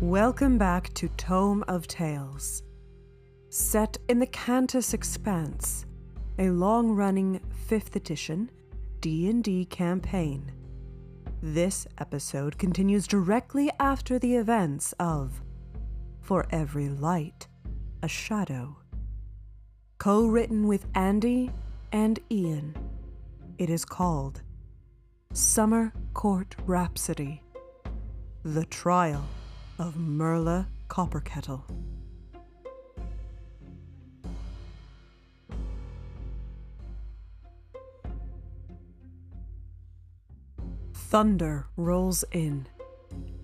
Welcome back to Tome of Tales. Set in the Kantas Expanse, a long-running 5th edition D&D campaign. This episode continues directly after the events of For Every Light, a Shadow. Co-written with Andy and Ian. It is called Summer Court Rhapsody. The Trial of Merla Copperkettle. Thunder rolls in.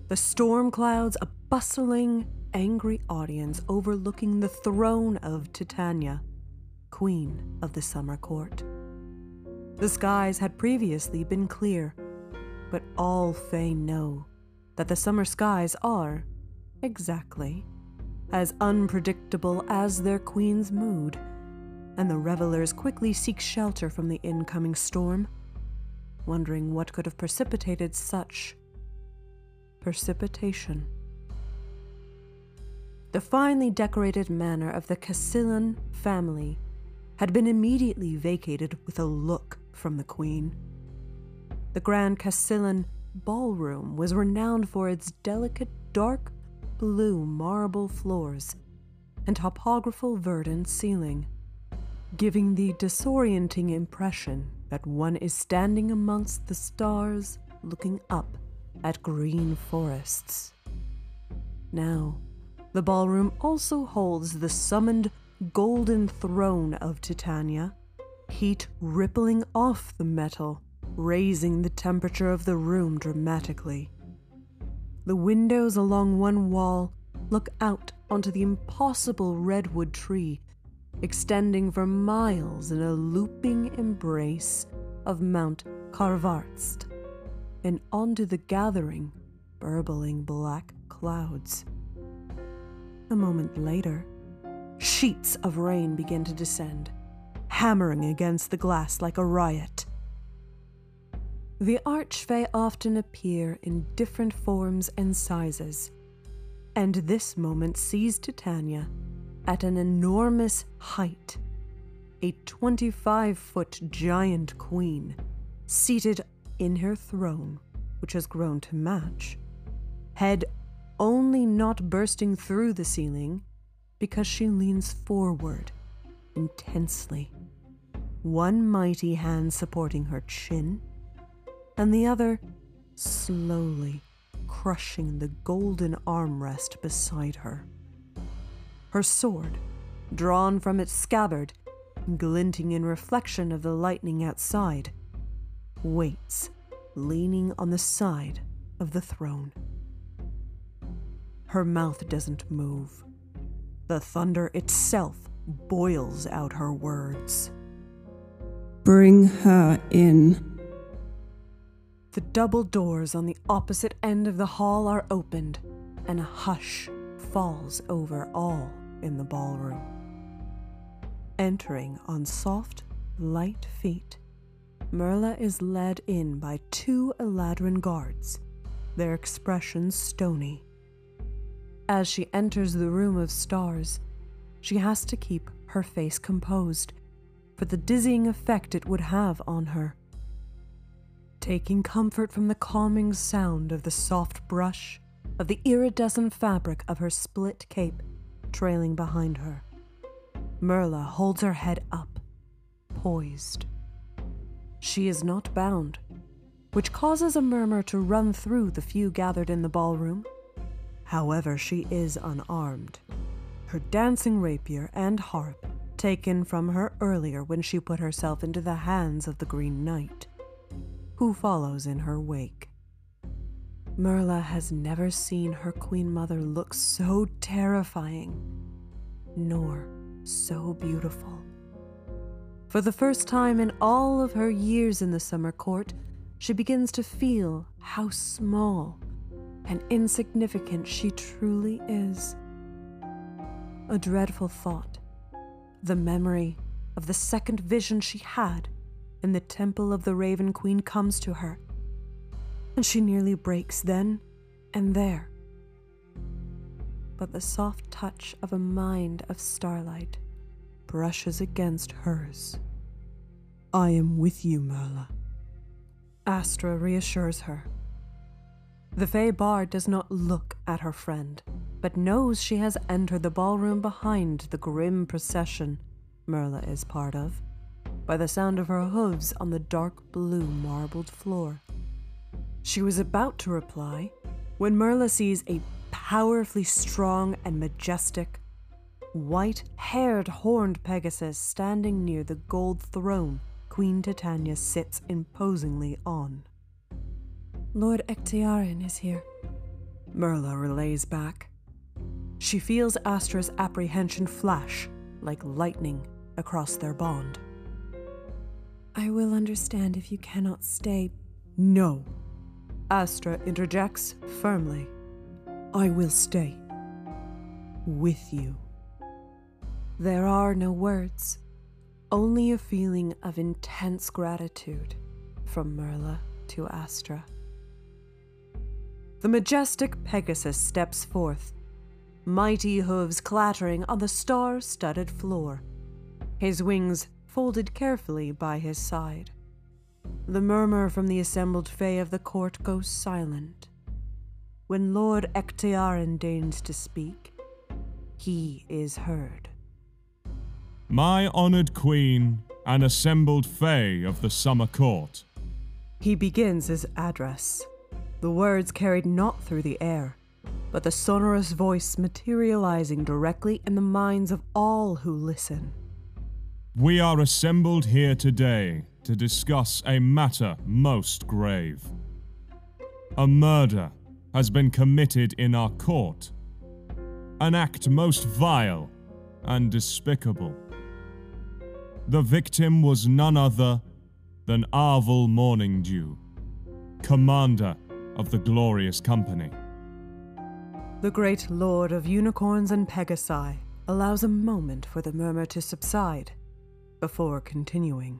The storm clouds a bustling, angry audience overlooking the throne of Titania, Queen of the Summer Court. The skies had previously been clear, but all Fae know that the summer skies are, exactly, as unpredictable as their queen's mood, and the revelers quickly seek shelter from the incoming storm, wondering what could have precipitated such precipitation. The finely decorated manor of the Casillan family had been immediately vacated with a look from the queen. The Grand Casillan ballroom was renowned for its delicate dark blue marble floors and topographical verdant ceiling, giving the disorienting impression that one is standing amongst the stars looking up at green forests. Now, the ballroom also holds the summoned golden throne of Titania, heat rippling off the metal raising the temperature of the room dramatically. The windows along one wall look out onto the impossible redwood tree, extending for miles in a looping embrace of Mount Karvartst, and onto the gathering, burbling black clouds. A moment later, sheets of rain begin to descend, hammering against the glass like a riot. The archfey often appear in different forms and sizes, and this moment sees Titania at an enormous height. A 25 foot giant queen, seated in her throne, which has grown to match, head only not bursting through the ceiling because she leans forward intensely, one mighty hand supporting her chin and the other slowly crushing the golden armrest beside her. Her sword, drawn from its scabbard, glinting in reflection of the lightning outside, waits, leaning on the side of the throne. Her mouth doesn't move. The thunder itself boils out her words. Bring her in. The double doors on the opposite end of the hall are opened, and a hush falls over all in the ballroom. Entering on soft, light feet, Merla is led in by two Eladrin guards, their expressions stony. As she enters the room of stars, she has to keep her face composed for the dizzying effect it would have on her taking comfort from the calming sound of the soft brush of the iridescent fabric of her split cape trailing behind her. Merla holds her head up, poised. She is not bound, which causes a murmur to run through the few gathered in the ballroom. However, she is unarmed. Her dancing rapier and harp taken from her earlier when she put herself into the hands of the Green Knight who follows in her wake. Merla has never seen her queen mother look so terrifying, nor so beautiful. For the first time in all of her years in the summer court, she begins to feel how small and insignificant she truly is. A dreadful thought, the memory of the second vision she had in the temple of the Raven Queen comes to her, and she nearly breaks then and there. but the soft touch of a mind of starlight brushes against hers. I am with you, Merla. Astra reassures her. The Fey Bard does not look at her friend, but knows she has entered the ballroom behind the grim procession Merla is part of, by the sound of her hooves on the dark blue marbled floor. She was about to reply when Merla sees a powerfully strong and majestic, white haired horned Pegasus standing near the gold throne Queen Titania sits imposingly on. Lord Eachthighern is here, Merla relays back. She feels Astra's apprehension flash like lightning across their bond. I will understand if you cannot stay. No, Astra interjects firmly. I will stay. With you. There are no words, only a feeling of intense gratitude from Merla to Astra. The majestic Pegasus steps forth, mighty hooves clattering on the star studded floor, his wings folded carefully by his side. The murmur from the assembled Fae of the court goes silent. When Lord Eachthighern deigns to speak, he is heard. My honored queen and assembled Fae of the summer court. He begins his address, the words carried not through the air, but the sonorous voice materializing directly in the minds of all who listen. We are assembled here today to discuss a matter most grave. A murder has been committed in our court. An act most vile and despicable. The victim was none other than Arvel Morningdew, commander of the Glorious Company. The great lord of unicorns and pegasi allows a moment for the murmur to subside before continuing.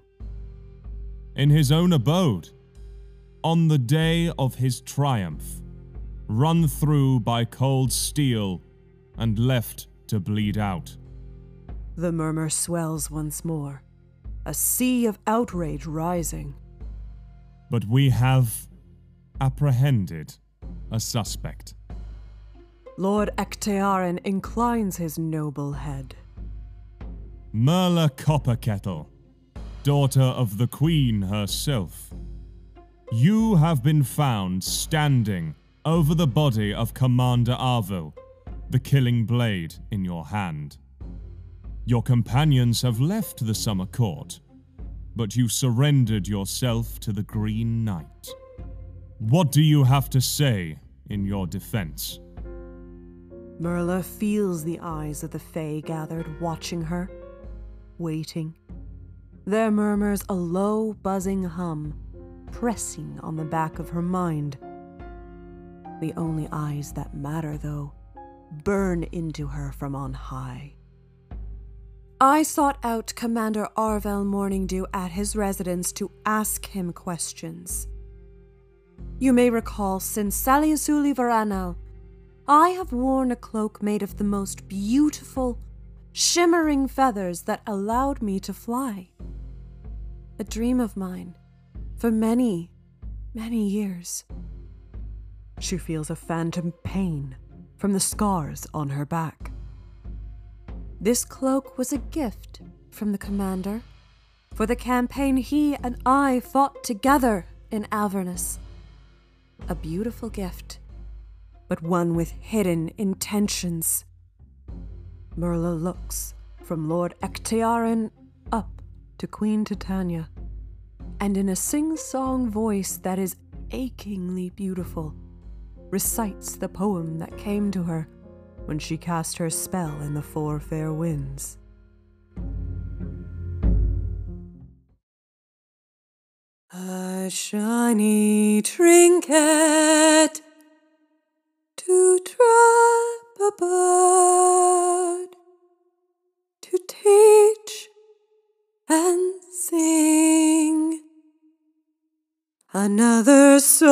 In his own abode, on the day of his triumph, run through by cold steel and left to bleed out. The murmur swells once more, a sea of outrage rising. But we have apprehended a suspect. Lord Eachthighern inclines his noble head. Merla Copperkettle, daughter of the Queen herself. You have been found standing over the body of Commander Arvel, the killing blade in your hand. Your companions have left the summer court, but you surrendered yourself to the Green Knight. What do you have to say in your defense? Merla feels the eyes of the Fae gathered, watching her, waiting. There murmurs a low, buzzing hum, pressing on the back of her mind. The only eyes that matter, though, burn into her from on high. I sought out Commander Arvel Morningdew at his residence to ask him questions. You may recall, since Saliasuli Varanal, I have worn a cloak made of the most beautiful, shimmering feathers that allowed me to fly. A dream of mine for many, many years. She feels a phantom pain from the scars on her back. This cloak was a gift from the commander for the campaign he and I fought together in Avernus. A beautiful gift, but one with hidden intentions. Merla looks from Lord Eachthighern up to Queen Titania, and in a sing song voice that is achingly beautiful, recites the poem that came to her when she cast her spell in the Four Fair Winds. A shiny trinket to trap abode to teach and sing another song.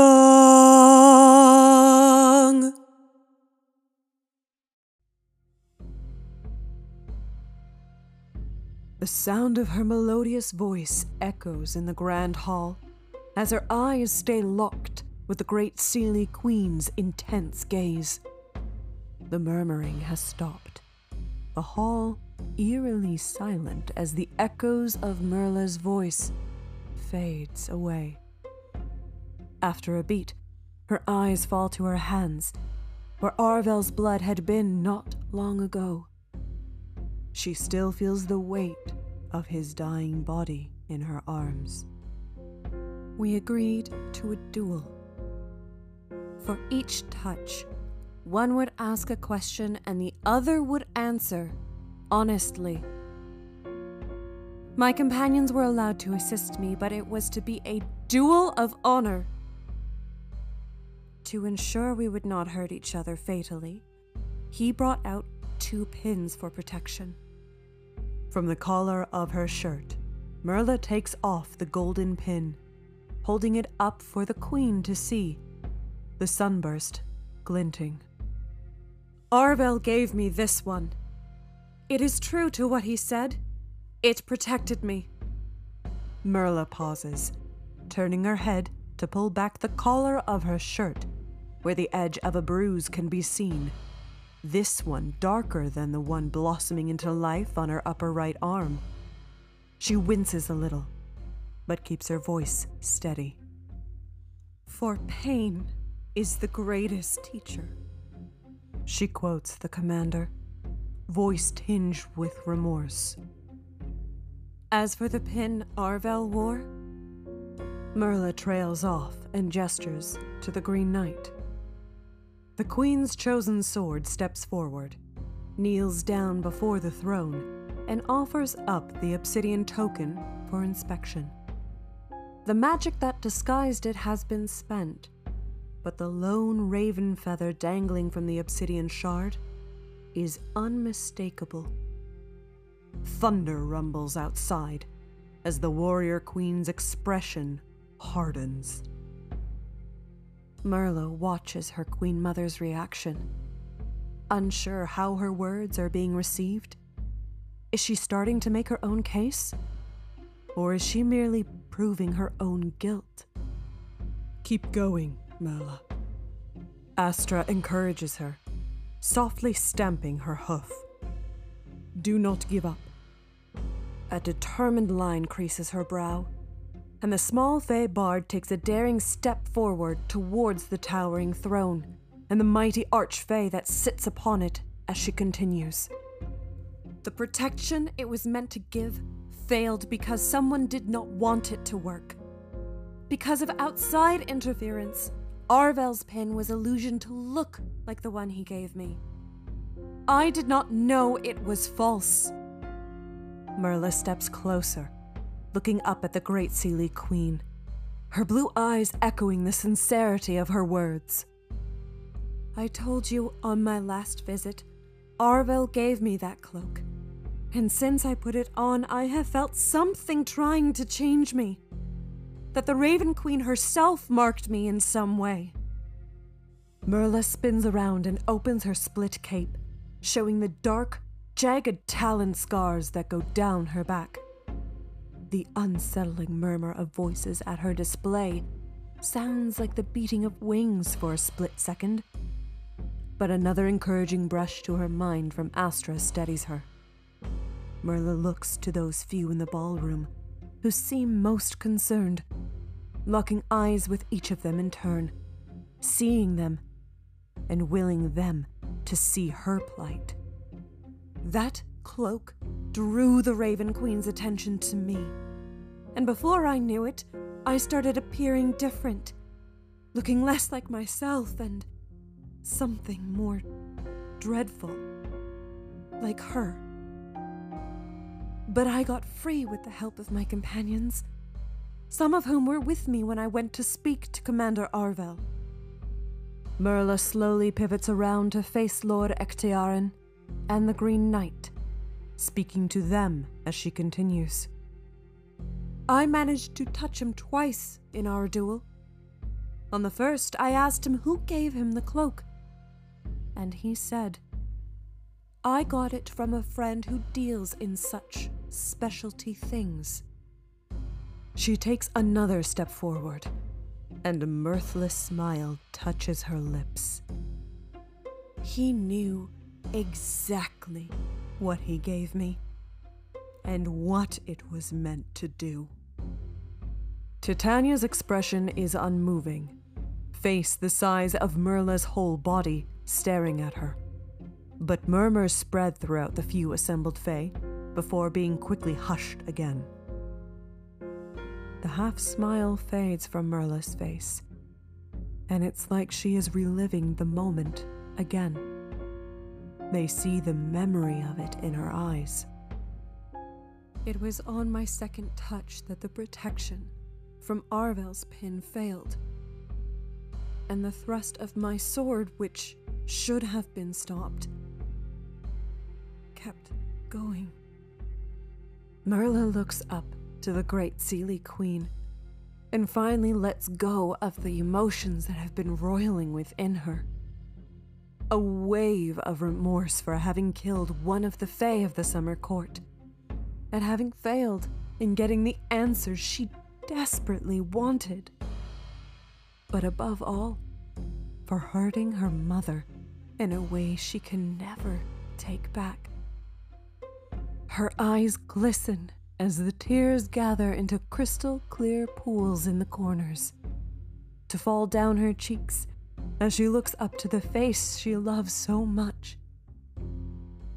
The sound of her melodious voice echoes in the grand hall as her eyes stay locked with the great Seelie Queen's intense gaze. The murmuring has stopped. The hall eerily silent as the echoes of Merla's voice fades away. After a beat, her eyes fall to her hands, where Arvel's blood had been not long ago. She still feels the weight of his dying body in her arms. We agreed to a duel. For each touch, one would ask a question and the other would answer honestly. My companions were allowed to assist me, but it was to be a duel of honor. To ensure we would not hurt each other fatally, he brought out two pins for protection. From the collar of her shirt, Merla takes off the golden pin, holding it up for the queen to see, the sunburst glinting. Arvel gave me this one. It is true to what he said. It protected me. Merla pauses, turning her head to pull back the collar of her shirt, where the edge of a bruise can be seen. This one darker than the one blossoming into life on her upper right arm. She winces a little, but keeps her voice steady. For pain is the greatest teacher. She quotes the commander, voice tinged with remorse. As for the pin Arvel wore, Merla trails off and gestures to the Green Knight. The Queen's chosen sword steps forward, kneels down before the throne, and offers up the obsidian token for inspection. The magic that disguised it has been spent, but the lone raven feather dangling from the obsidian shard is unmistakable. Thunder rumbles outside as the warrior queen's expression hardens. Merla watches her queen mother's reaction, unsure how her words are being received. Is she starting to make her own case? Or is she merely proving her own guilt? Keep going, Merla. Astra encourages her, softly stamping her hoof. Do not give up. A determined line creases her brow, and the small Fey bard takes a daring step forward towards the towering throne and the mighty archfey that sits upon it as she continues. The protection it was meant to give failed because someone did not want it to work. Because of outside interference, Arvel's pin was illusioned to look like the one he gave me. I did not know it was false. Merla steps closer, looking up at the great Seelie Queen, her blue eyes echoing the sincerity of her words. I told you on my last visit, Arvel gave me that cloak. And since I put it on, I have felt something trying to change me that the Raven Queen herself marked me in some way. Merla spins around and opens her split cape, showing the dark, jagged talon scars that go down her back. The unsettling murmur of voices at her display sounds like the beating of wings for a split second. But another encouraging brush to her mind from Astra steadies her. Merla looks to those few in the ballroom who seem most concerned, locking eyes with each of them in turn, seeing them, and willing them to see her plight. That cloak drew the Raven Queen's attention to me, and before I knew it, I started appearing different, looking less like myself and something more dreadful, like her. But I got free with the help of my companions, some of whom were with me when I went to speak to Commander Arvel. Merla slowly pivots around to face Lord Eachthighern and the Green Knight, speaking to them as she continues. I managed to touch him twice in our duel. On the first, I asked him who gave him the cloak, and he said, I got it from a friend who deals in such specialty things. She takes another step forward, and a mirthless smile touches her lips. He knew exactly what he gave me and what it was meant to do. Titania's expression is unmoving, face the size of Merla's whole body staring at her. But murmurs spread throughout the few assembled Fae before being quickly hushed again. The half smile fades from Merla's face, and it's like she is reliving the moment again. They see the memory of it in her eyes. It was on my second touch that the protection from Arvel's pin failed, and the thrust of my sword, which should have been stopped, kept going. Merla looks up to the great Seelie Queen and finally lets go of the emotions that have been roiling within her. A wave of remorse for having killed one of the Fae of the Summer Court at having failed in getting the answers she desperately wanted. But above all, for hurting her mother in a way she can never take back. Her eyes glisten as the tears gather into crystal clear pools in the corners, to fall down her cheeks as she looks up to the face she loves so much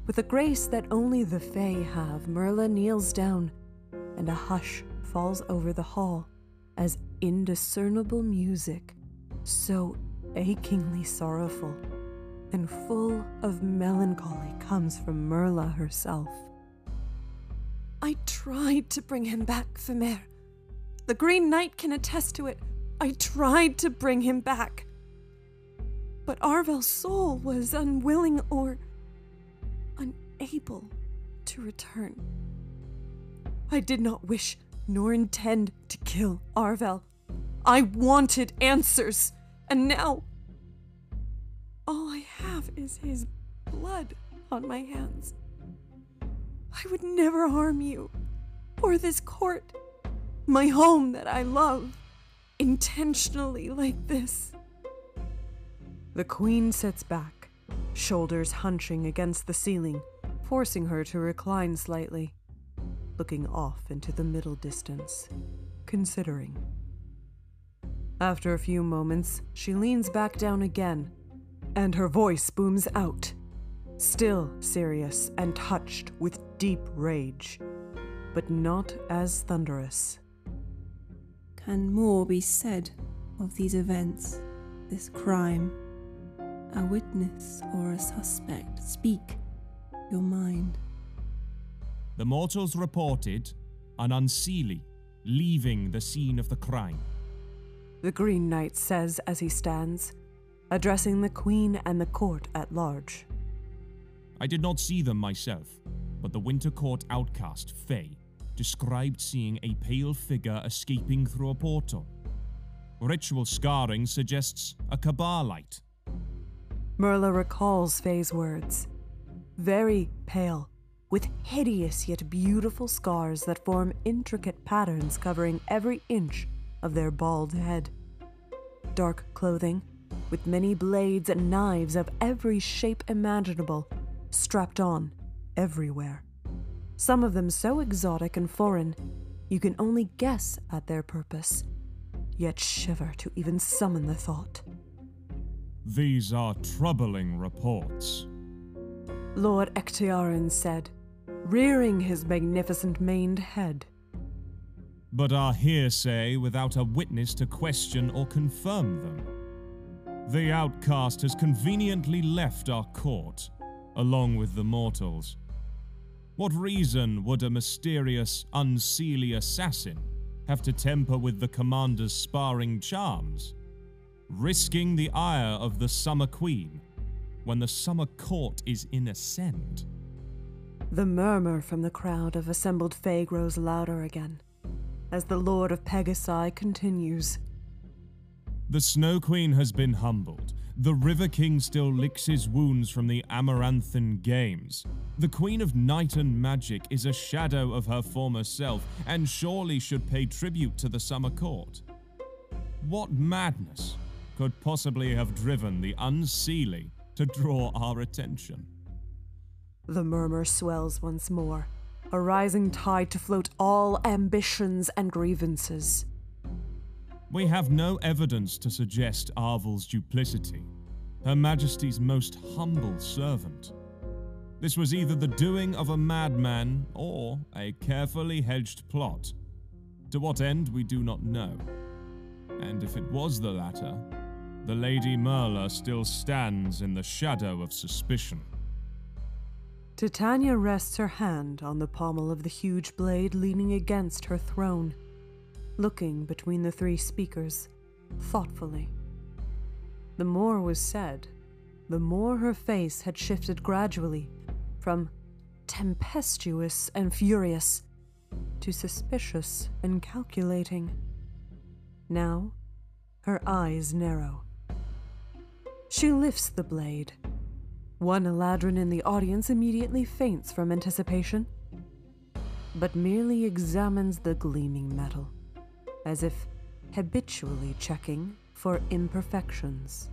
with a grace that only the Fae have, Merla kneels down, and a hush falls over the hall as indiscernible music, so achingly sorrowful and full of melancholy, comes from Merla herself. I tried to bring him back, Femere. The Green Knight can attest to it. I tried to bring him back. But Arvel's soul was unwilling or unable to return. I did not wish nor intend to kill Arvel. I wanted answers, and now all I have is his blood on my hands. I would never harm you, or this court, my home that I love, intentionally like this. The queen sits back, shoulders hunching against the ceiling forcing her to recline slightly, looking off into the middle distance, considering. After a few moments, she leans back down again, and her voice booms out, still serious and touched with deep rage, but not as thunderous. Can more be said of these events, this crime? A witness or a suspect speak your mind. The mortals reported an unseelie leaving the scene of the crime. The Green Knight says as he stands, addressing the Queen and the court at large. I did not see them myself, but the Winter Court outcast, Faye, described seeing a pale figure escaping through a portal. Ritual scarring suggests a Kabalite. Merla recalls Faye's words very pale, with hideous yet beautiful scars that form intricate patterns covering every inch of their bald head. Dark clothing, with many blades and knives of every shape imaginable, strapped on everywhere. Some of them so exotic and foreign, you can only guess at their purpose, yet shiver to even summon the thought. These are troubling reports. Lord Eachthighern said, rearing his magnificent maned head. But are hearsay without a witness to question or confirm them. The outcast has conveniently left our court, along with the mortals. What reason would a mysterious, unseelie assassin have to temper with the commander's sparring charms? Risking the ire of the Summer Queen when the summer court is in ascent. The murmur from the crowd of assembled Fae grows louder again, as the Lord of Pegasi continues. The Snow Queen has been humbled. The River King still licks his wounds from the Amaranthan Games. The Queen of Night and Magic is a shadow of her former self and surely should pay tribute to the Summer Court. What madness could possibly have driven the Unseelie to draw our attention? The murmur swells once more, a rising tide to float all ambitions and grievances. We have no evidence to suggest Arvel's duplicity, Her Majesty's most humble servant. This was either the doing of a madman or a carefully hedged plot. To what end, we do not know. And if it was the latter, the Lady Merla still stands in the shadow of suspicion. Titania rests her hand on the pommel of the huge blade leaning against her throne looking between the three speakers, thoughtfully. The more was said, the more her face had shifted gradually from tempestuous and furious to suspicious and calculating. Now, her eyes narrow. She lifts the blade. One Eladrin in the audience immediately faints from anticipation, but merely examines the gleaming metal as if habitually checking for imperfections.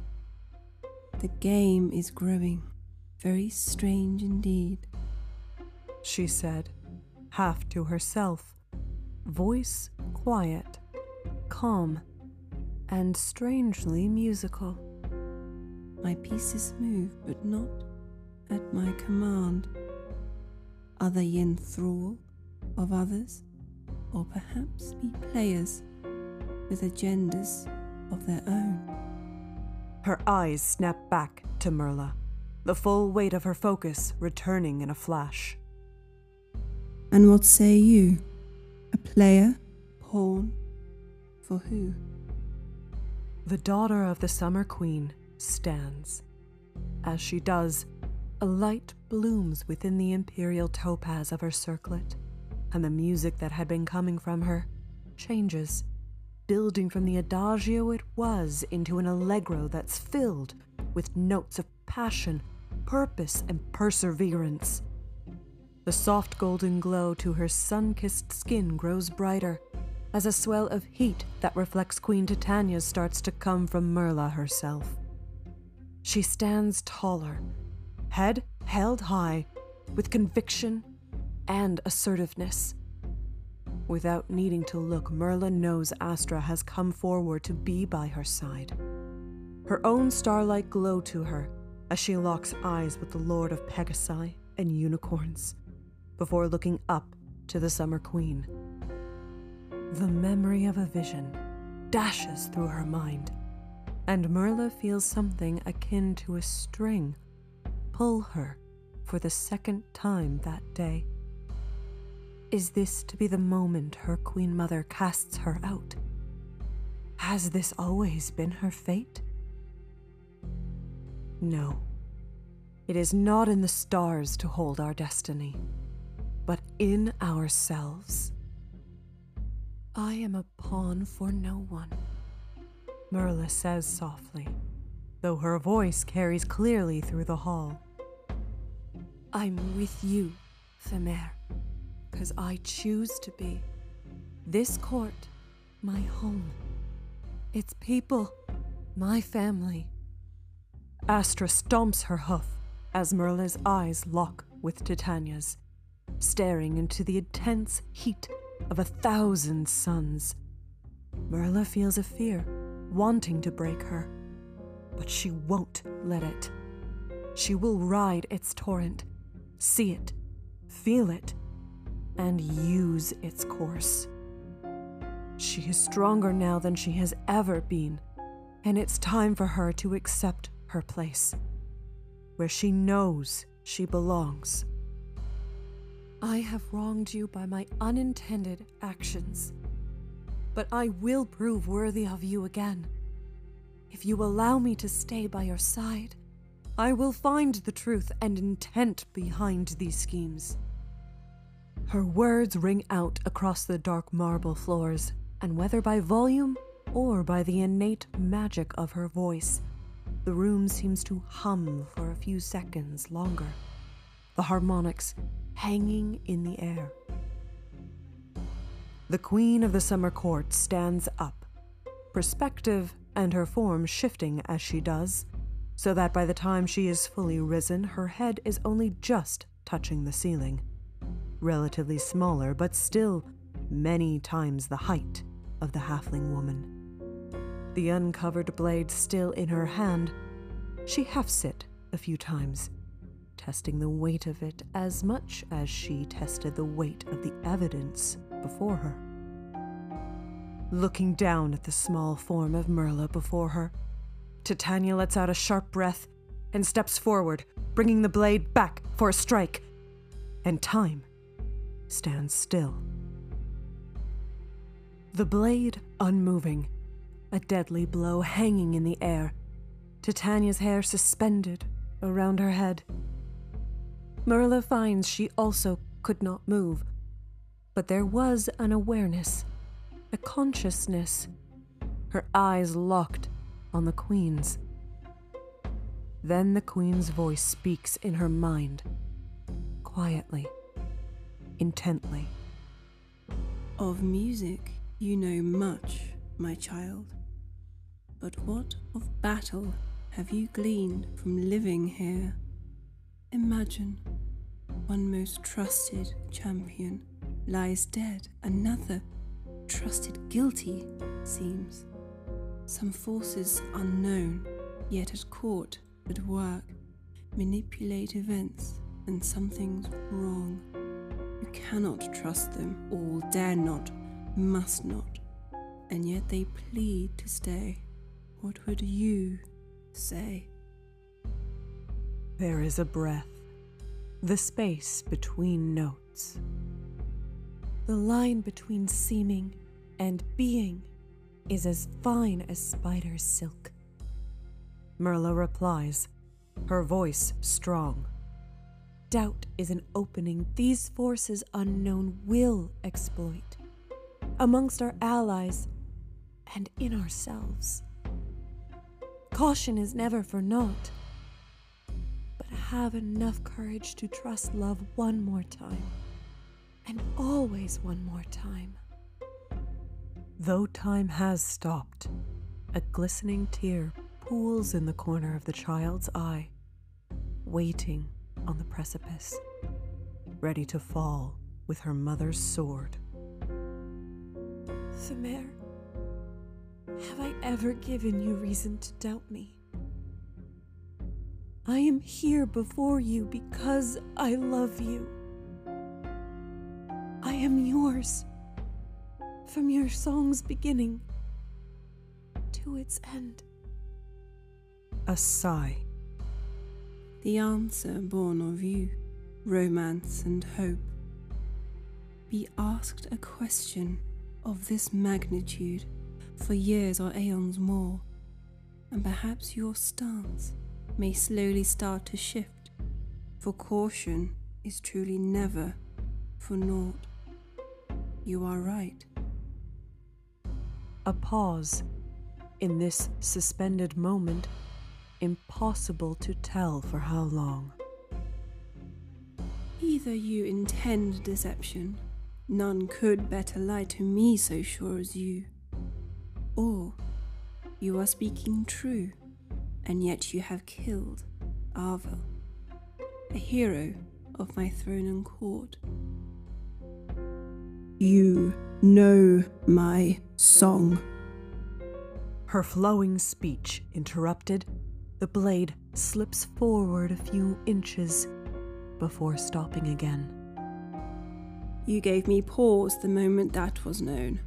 The game is growing very strange indeed, she said, half to herself, voice quiet, calm, and strangely musical. My pieces move, but not at my command. Are they in thrall of others? Or perhaps be players with agendas of their own. Her eyes snap back to Merla, the full weight of her focus returning in a flash. And what say you? A player? Pawn? For who? The daughter of the Summer Queen stands. As she does, a light blooms within the imperial topaz of her circlet and the music that had been coming from her changes, building from the adagio it was into an allegro that's filled with notes of passion, purpose, and perseverance. The soft golden glow to her sun kissed skin grows brighter as a swell of heat that reflects Queen Titania's starts to come from Merla herself. She stands taller, head held high, with conviction and assertiveness. Without needing to look, Merla knows Astra has come forward to be by her side. Her own starlight glow to her as she locks eyes with the Lord of Pegasi and unicorns before looking up to the Summer Queen. The memory of a vision dashes through her mind, and Merla feels something akin to a string pull her for the second time that day. Is this to be the moment her Queen Mother casts her out? Has this always been her fate? No. It is not in the stars to hold our destiny, but in ourselves. I am a pawn for no one, Merla says softly, though her voice carries clearly through the hall. I'm with you, Thamere because I choose to be. This court, my home. Its people, my family. Astra stomps her hoof as Merla's eyes lock with Titania's, staring into the intense heat of a thousand suns. Merla feels a fear, wanting to break her, but she won't let it. She will ride its torrent, see it, feel it, and use its course. She is stronger now than she has ever been, and it's time for her to accept her place, where she knows she belongs. I have wronged you by my unintended actions, but I will prove worthy of you again. If you allow me to stay by your side, I will find the truth and intent behind these schemes. Her words ring out across the dark marble floors, and whether by volume or by the innate magic of her voice, the room seems to hum for a few seconds longer, the harmonics hanging in the air. The Queen of the Summer Court stands up, perspective and her form shifting as she does, so that by the time she is fully risen, her head is only just touching the ceiling. Relatively smaller, but still many times the height of the halfling woman. The uncovered blade still in her hand, she hefts it a few times, testing the weight of it as much as she tested the weight of the evidence before her. Looking down at the small form of Merla before her, Titania lets out a sharp breath and steps forward, bringing the blade back for a strike. And time stands still. The blade unmoving, a deadly blow hanging in the air, Titania's hair suspended around her head. Merla finds she also could not move, but there was an awareness, a consciousness, her eyes locked on the Queen's. Then the Queen's voice speaks in her mind, quietly, intently. Of music you know much, my child. But what of battle have you gleaned from living here? Imagine one most trusted champion lies dead, another trusted guilty seems. Some forces unknown, yet at court at work, manipulate events, and something's wrong. Cannot trust them, all dare not, must not, and yet they plead to stay. What would you say? There is a breath, the space between notes. The line between seeming and being is as fine as spider silk. Merla replies, her voice strong. Doubt is an opening these forces unknown will exploit amongst our allies and in ourselves. Caution is never for naught, but have enough courage to trust love one more time, and always one more time. Though time has stopped, a glistening tear pools in the corner of the child's eye, waiting on the precipice, ready to fall with her mother's sword. Thamare, have I ever given you reason to doubt me? I am here before you because I love you. I am yours from your song's beginning to its end. A sigh. The answer born of you, romance and hope. Be asked a question of this magnitude for years or aeons more, and perhaps your stance may slowly start to shift, for caution is truly never for naught. You are right. A pause. In this suspended moment, impossible to tell for how long. Either you intend deception, none could better lie to me so sure as you, or you are speaking true, and yet you have killed Arvel, a hero of my throne and court. You know my song. Her flowing speech interrupted, the blade slips forward a few inches before stopping again. You gave me pause the moment that was known.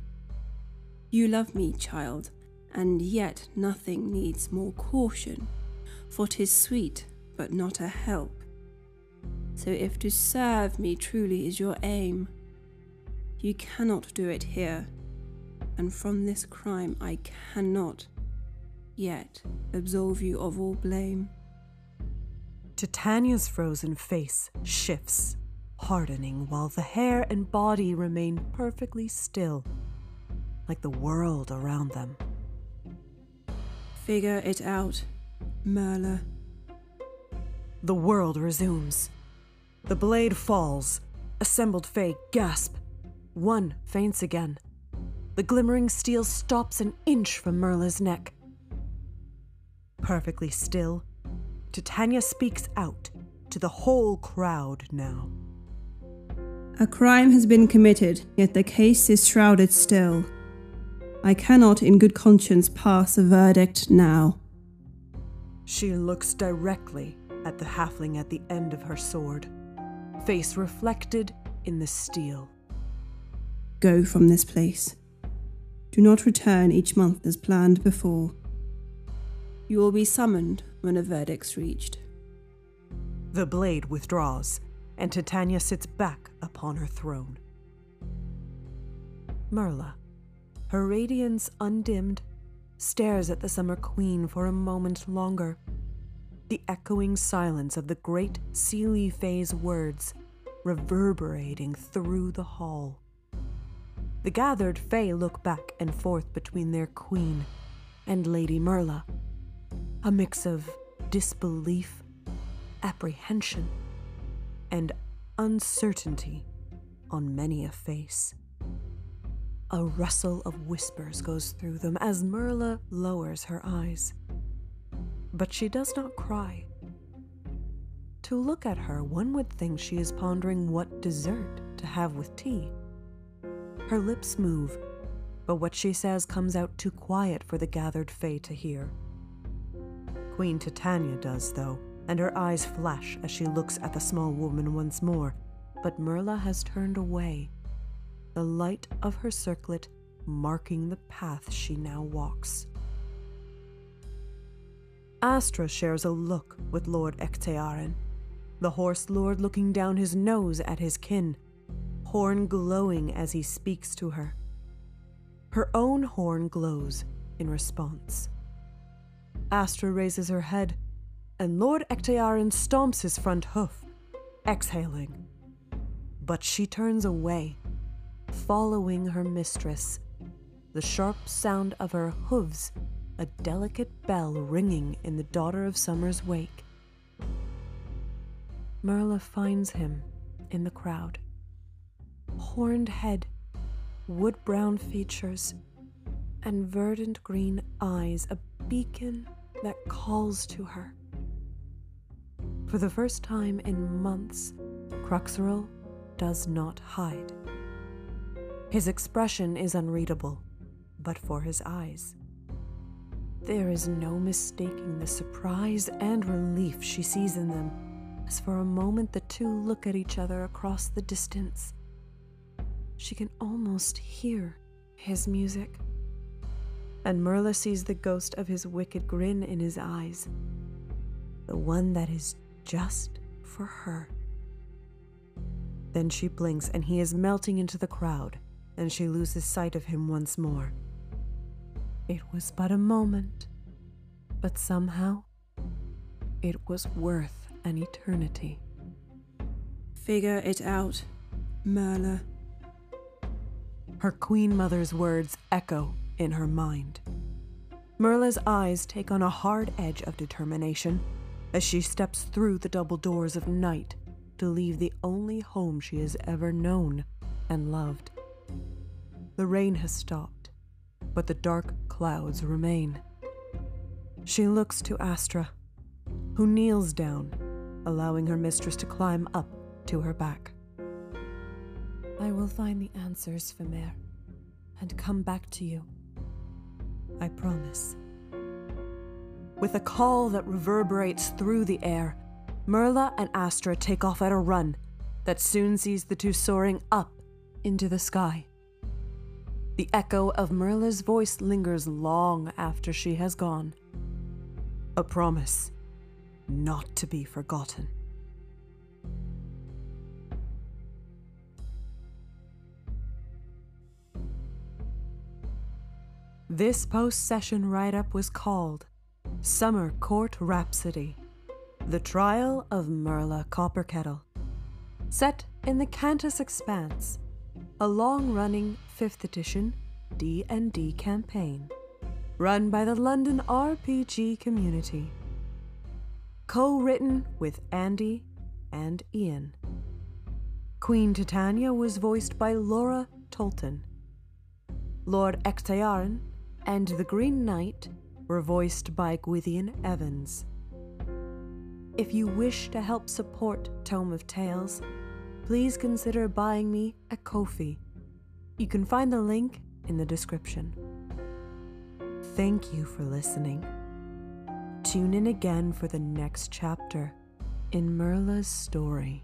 You love me, child, and yet nothing needs more caution, for 'tis sweet, but not a help. So if to serve me truly is your aim, you cannot do it here, and from this crime I cannot yet absolve you of all blame. Titania's frozen face shifts, hardening while the hair and body remain perfectly still, like the world around them. Figure it out, Merla. The world resumes. The blade falls. Assembled Fae gasp. One faints again. The glimmering steel stops an inch from Merla's neck. Perfectly still, Titania speaks out to the whole crowd now. A crime has been committed, yet the case is shrouded still. I cannot, in good conscience, pass a verdict now. She looks directly at the halfling at the end of her sword, face reflected in the steel. Go from this place. Do not return each month as planned before. You will be summoned when a verdict's reached. The blade withdraws, and Titania sits back upon her throne. Merla, her radiance undimmed, stares at the Summer Queen for a moment longer. The echoing silence of the great Seelie Fae's words reverberating through the hall. The gathered Fae look back and forth between their queen and Lady Merla, a mix of disbelief, apprehension, and uncertainty on many a face. A rustle of whispers goes through them as Merla lowers her eyes. But she does not cry. To look at her, one would think she is pondering what dessert to have with tea. Her lips move, but what she says comes out too quiet for the gathered Fae to hear. Queen Titania does, though, and her eyes flash as she looks at the small woman once more, but Merla has turned away the light of her circlet marking the path she now walks. Astra shares a look with Lord Eachthighern, the horse lord looking down his nose at his kin, horn glowing as he speaks to her. Her own horn glows in response. Astra raises her head, and Lord Eachthighern stomps his front hoof, exhaling. But she turns away following her mistress, the sharp sound of her hooves, a delicate bell ringing in the daughter of summer's wake. Merla finds him in the crowd. Horned head, wood brown features, and verdant green eyes, a beacon that calls to her. For the first time in months, Cruxeril does not hide. His expression is unreadable, but for his eyes. There is no mistaking the surprise and relief she sees in them, as for a moment the two look at each other across the distance. She can almost hear his music. And Merla sees the ghost of his wicked grin in his eyes, the one that is just for her. Then she blinks, and he is melting into the crowd and she loses sight of him once more. It was but a moment, but somehow it was worth an eternity. Figure it out, Merla. Her queen mother's words echo in her mind. Merla's eyes take on a hard edge of determination as she steps through the double doors of night to leave the only home she has ever known and loved. The rain has stopped, but the dark clouds remain. She looks to Astra, who kneels down, allowing her mistress to climb up to her back. I will find the answers, Femere, and come back to you. I promise. With a call that reverberates through the air, Merla and Astra take off at a run that soon sees the two soaring up into the sky. The echo of Merla's voice lingers long after she has gone. A promise not to be forgotten. This post session write up was called Summer Court Rhapsody The Trial of Merla Copperkettle. Set in the Kantas Expanse, a long running 5th edition D&D campaign run by the London RPG community co written with Andy and Ian. Queen Titania was voiced by Laura Tolton. Lord Eachthighern and the Green Knight were voiced by Gwithian Evans. If you wish to help support Tome of Tales, please consider buying me a Ko-fi. You can find the link in the description. Thank you for listening. Tune in again for the next chapter in Merla's story.